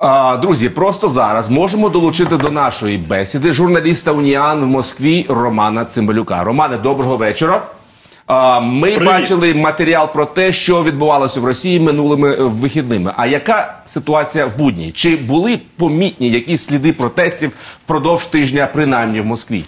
А, Друзі, просто зараз можемо долучити до нашої бесіди журналіста Уніан в Москві Романа Цимбалюка. Романе, доброго вечора. А, Ми Привіт. бачили матеріал про те, що відбувалося в Росії минулими е, вихідними. А яка ситуація в будні? Чи були помітні якісь сліди протестів впродовж тижня, принаймні в Москві?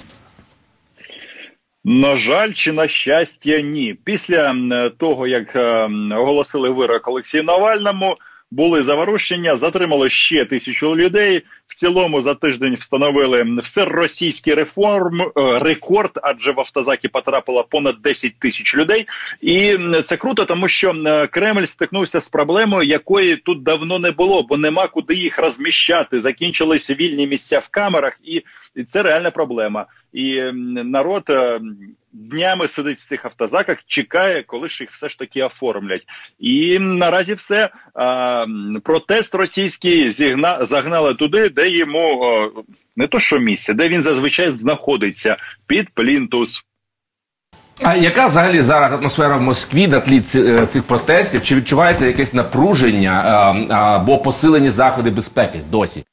На жаль, чи на щастя, ні. Після того, як е, оголосили вирок Олексію Навальному, були заворушення, затримали ще тисячу людей. В цілому за тиждень встановили всеросійський реформ е, рекорд, адже в автозаки потрапило понад 10 тисяч людей. І це круто, тому що Кремль стикнувся з проблемою, якої тут давно не було, бо нема куди їх розміщати. Закінчились вільні місця в камерах, і це реальна проблема. І народ е, днями сидить в цих автозаках, чекає, коли ж їх все ж таки оформлять. І наразі все протест російський зігна загнали туди, де йому не то що місце, де він зазвичай знаходиться під плінтус. А яка взагалі зараз атмосфера в Москві на тлі е, цих протестів? Чи відчувається якесь напруження е, або посилені заходи безпеки досі?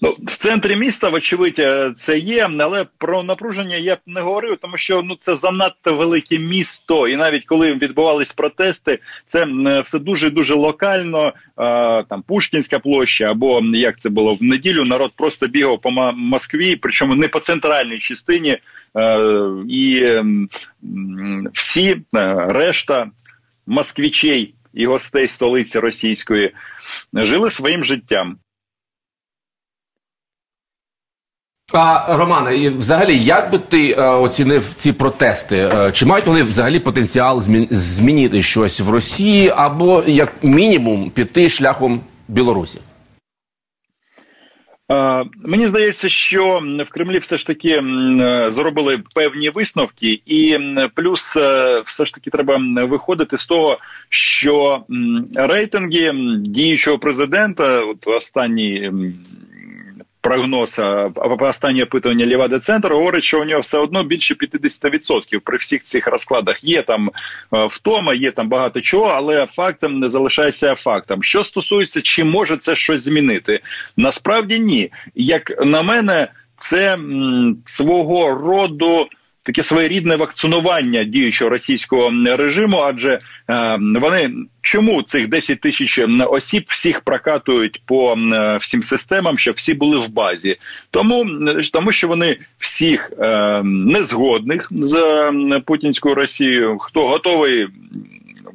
Ну, в центрі міста, вочевидь, е, це є, але про напруження я б не говорив, тому що ну це занадто велике місто, і навіть коли відбувались протести, це все дуже дуже локально. е, Там Пушкінська площа, або як це було в неділю, народ просто бігав по Москві, причому не по центральній частині, е, і всі е, решта москвічей і гостей столиці російської жили своїм життям. А Романе, і взагалі, як би ти е, оцінив ці протести? Е, чи мають вони взагалі потенціал змін- змінити щось в Росії, або як мінімум піти шляхом Білорусі? Е, Мені здається, що в Кремлі все ж таки е, зробили певні висновки, і плюс е, все ж таки треба виходити з того, що рейтинги діючого президента, от останній прогноз, останнє опитування Лівади Центр говорить, що у нього все одно більше 50% при всіх цих розкладах. Є там е, втома, є там багато чого, але фактом не залишається фактом. Що стосується, чи може це щось змінити? Насправді ні. Як на мене, це м, свого роду. Таке своєрідне вакцинування діючого російського режиму, адже е, вони чому цих 10 тисяч осіб всіх прокатують по м, всім системам, щоб всі були в базі, тому, тому що вони всіх е, незгодних з путінською Росією, хто готовий.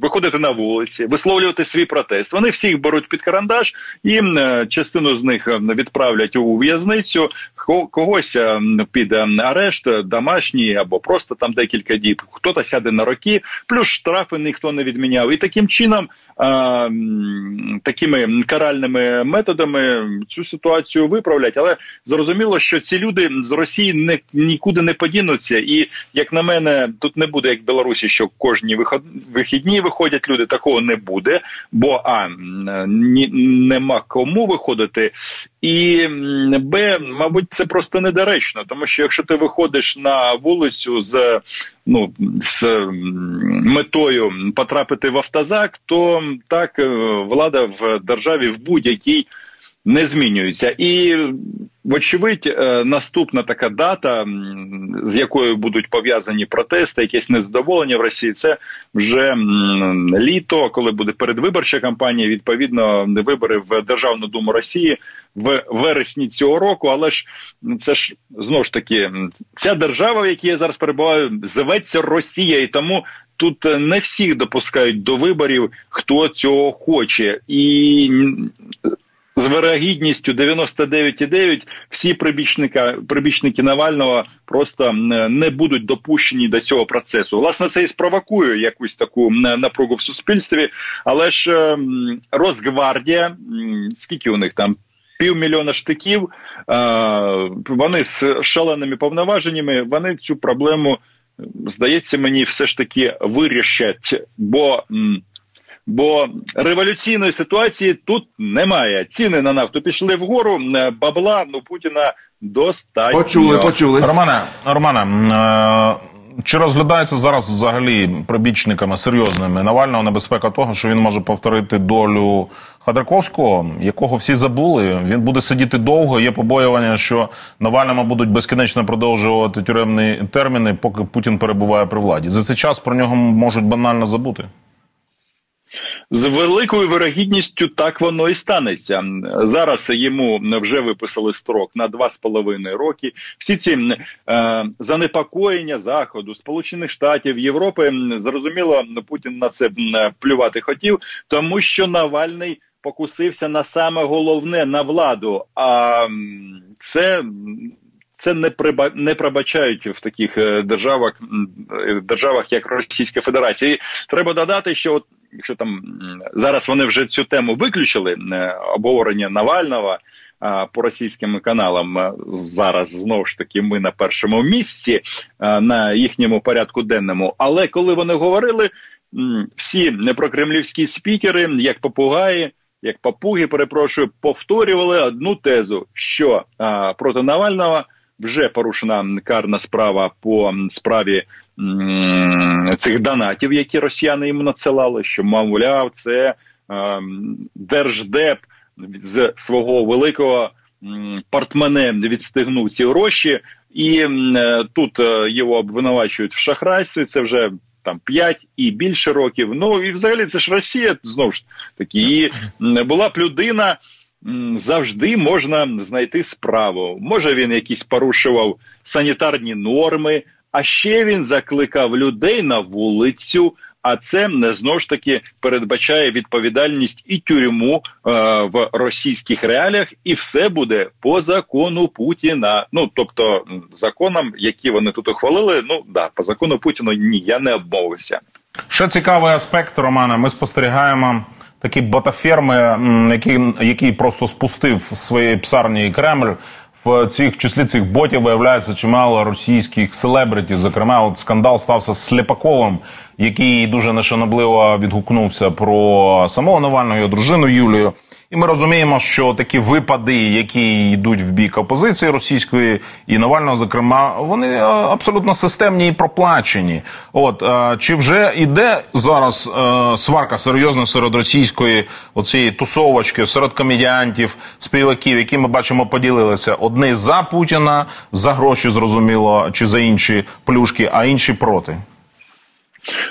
Виходити на вулиці, висловлювати свій протест. Вони всіх беруть під карандаш, і е, частину з них відправлять у в'язницю, ко- когось е, під е, арешт, домашній або просто там декілька діб. Хто-то сяде на роки, плюс штрафи ніхто не відміняв. І таким чином, м, такими каральними методами цю ситуацію виправлять. Але зрозуміло, що ці люди з Росії не нікуди не подінуться. І як на мене, тут не буде як в Білорусі, що кожні вихідні виходять люди. Такого не буде, бо а ні, нема кому виходити. І Б, мабуть, це просто недоречно, тому що якщо ти виходиш на вулицю з ну з метою потрапити в автозак, то так е, влада в державі в будь-якій не змінюється. І вочевидь, е, наступна така дата, з якою будуть пов'язані протести, якесь незадоволення в Росії, це вже літо, коли буде передвиборча кампанія. Відповідно, вибори в Державну думу Росії в вересні цього року. Але ж це ж знову ж таки ця держава, в якій я зараз перебуваю, зветься Росія, і тому. Тут е, не всіх допускають до виборів, хто цього хоче, і з вирогідністю 99,9 всі прибічника, прибічники Навального просто не будуть допущені до цього процесу. Власне, це і спровокує якусь таку напругу в суспільстві, але ж ем, Росгвардія, скільки у них там? Півмільйона штиків, вони з шаленими повноваженнями, вони цю проблему, здається, мені все ж таки вирішать, бо Бо революційної ситуації тут немає. Ціни на нафту пішли вгору, е, бабла ну Путіна достатньо. Почули, почули. Романе, Романе, е, чи розглядається зараз взагалі прибічниками серйозними Навального небезпека того, що він може повторити долю Ходорковського, якого всі забули? Він буде сидіти довго. Є побоювання, що Навальному будуть безкінечно продовжувати тюремні терміни, поки Путін перебуває при владі. За цей час про нього можуть банально забути. З великою вирогідністю так воно і станеться. Зараз йому вже виписали строк на два з половиною роки. Всі ці е, занепокоєння заходу, Сполучених Штатів Європи зрозуміло, Путін на це плювати хотів, тому що Навальний покусився на саме головне на владу. А це це не приба не пробачають в таких е, державах державах, як Російська Федерація. І Треба додати, що от якщо там зараз вони вже цю тему виключили е, обговорення Навального по російським каналам. Е, зараз знову ж таки ми на першому місці е, на їхньому порядку денному. Але коли вони говорили, всі непрокремлівські спікери, як попугаї. Як папуги, перепрошую, повторювали одну тезу, що проти Навального вже порушена карна справа по справі цих донатів, які росіяни йому надсилали, що мовляв, це е, держдеп з свого великого м, портмоне відстигнув ці гроші, і е, тут е, його обвинувачують в шахрайстві. Це вже там 5 і більше років. Ну і взагалі це ж Росія знову ж таки. І була б людина завжди можна знайти справу. Може він якісь порушував санітарні норми, а ще він закликав людей на вулицю. А це знову ж таки передбачає відповідальність і тюрму е, в російських реаліях, і все буде по закону Путіна. Ну тобто законам, які вони тут ухвалили. Ну да, по закону Путіна ні, я не обмовився. Ще цікавий аспект, Романа. Ми спостерігаємо такі ботаферми, які, який просто спустив своєї псарні Кремль. В цих числі цих ботів виявляється чимало російських селебритів. Зокрема, от скандал стався з Сліпаковим, який дуже нешанобливо відгукнувся про самого Навального його дружину Юлію. І ми розуміємо, що такі випади, які йдуть в бік опозиції російської і Навального, зокрема, вони е, абсолютно системні і проплачені. От е, чи вже йде зараз е, сварка серйозна серед російської оцієї тусовочки, серед комедіантів, співаків, які ми бачимо, поділилися одні за Путіна за гроші, зрозуміло, чи за інші плюшки, а інші проти.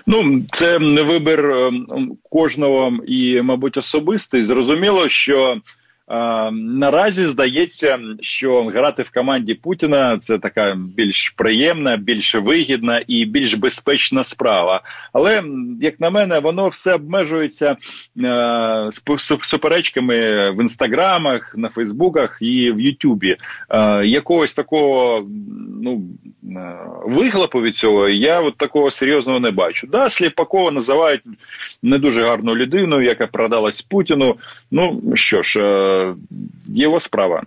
Ну, це вибір ем, кожного і, мабуть, особистий. Зрозуміло, що Наразі здається, що грати в команді Путіна це така більш приємна, більш вигідна і більш безпечна справа. Але як на мене, воно все обмежується е, суперечками в інстаграмах, на Фейсбуках і в Ютубі. Е, якогось такого ну е, вихлопу від цього я от такого серйозного не бачу. Да, Сліпакова називають не дуже гарну людину, яка продалась Путіну. Ну що ж. Е, його справа.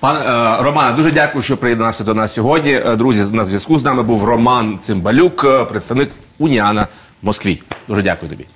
Пан е, Романе, дуже дякую, що приєднався до нас сьогодні. Е, друзі, на зв'язку з нами був Роман Цимбалюк, представник Уніана в Москві. Дуже дякую тобі.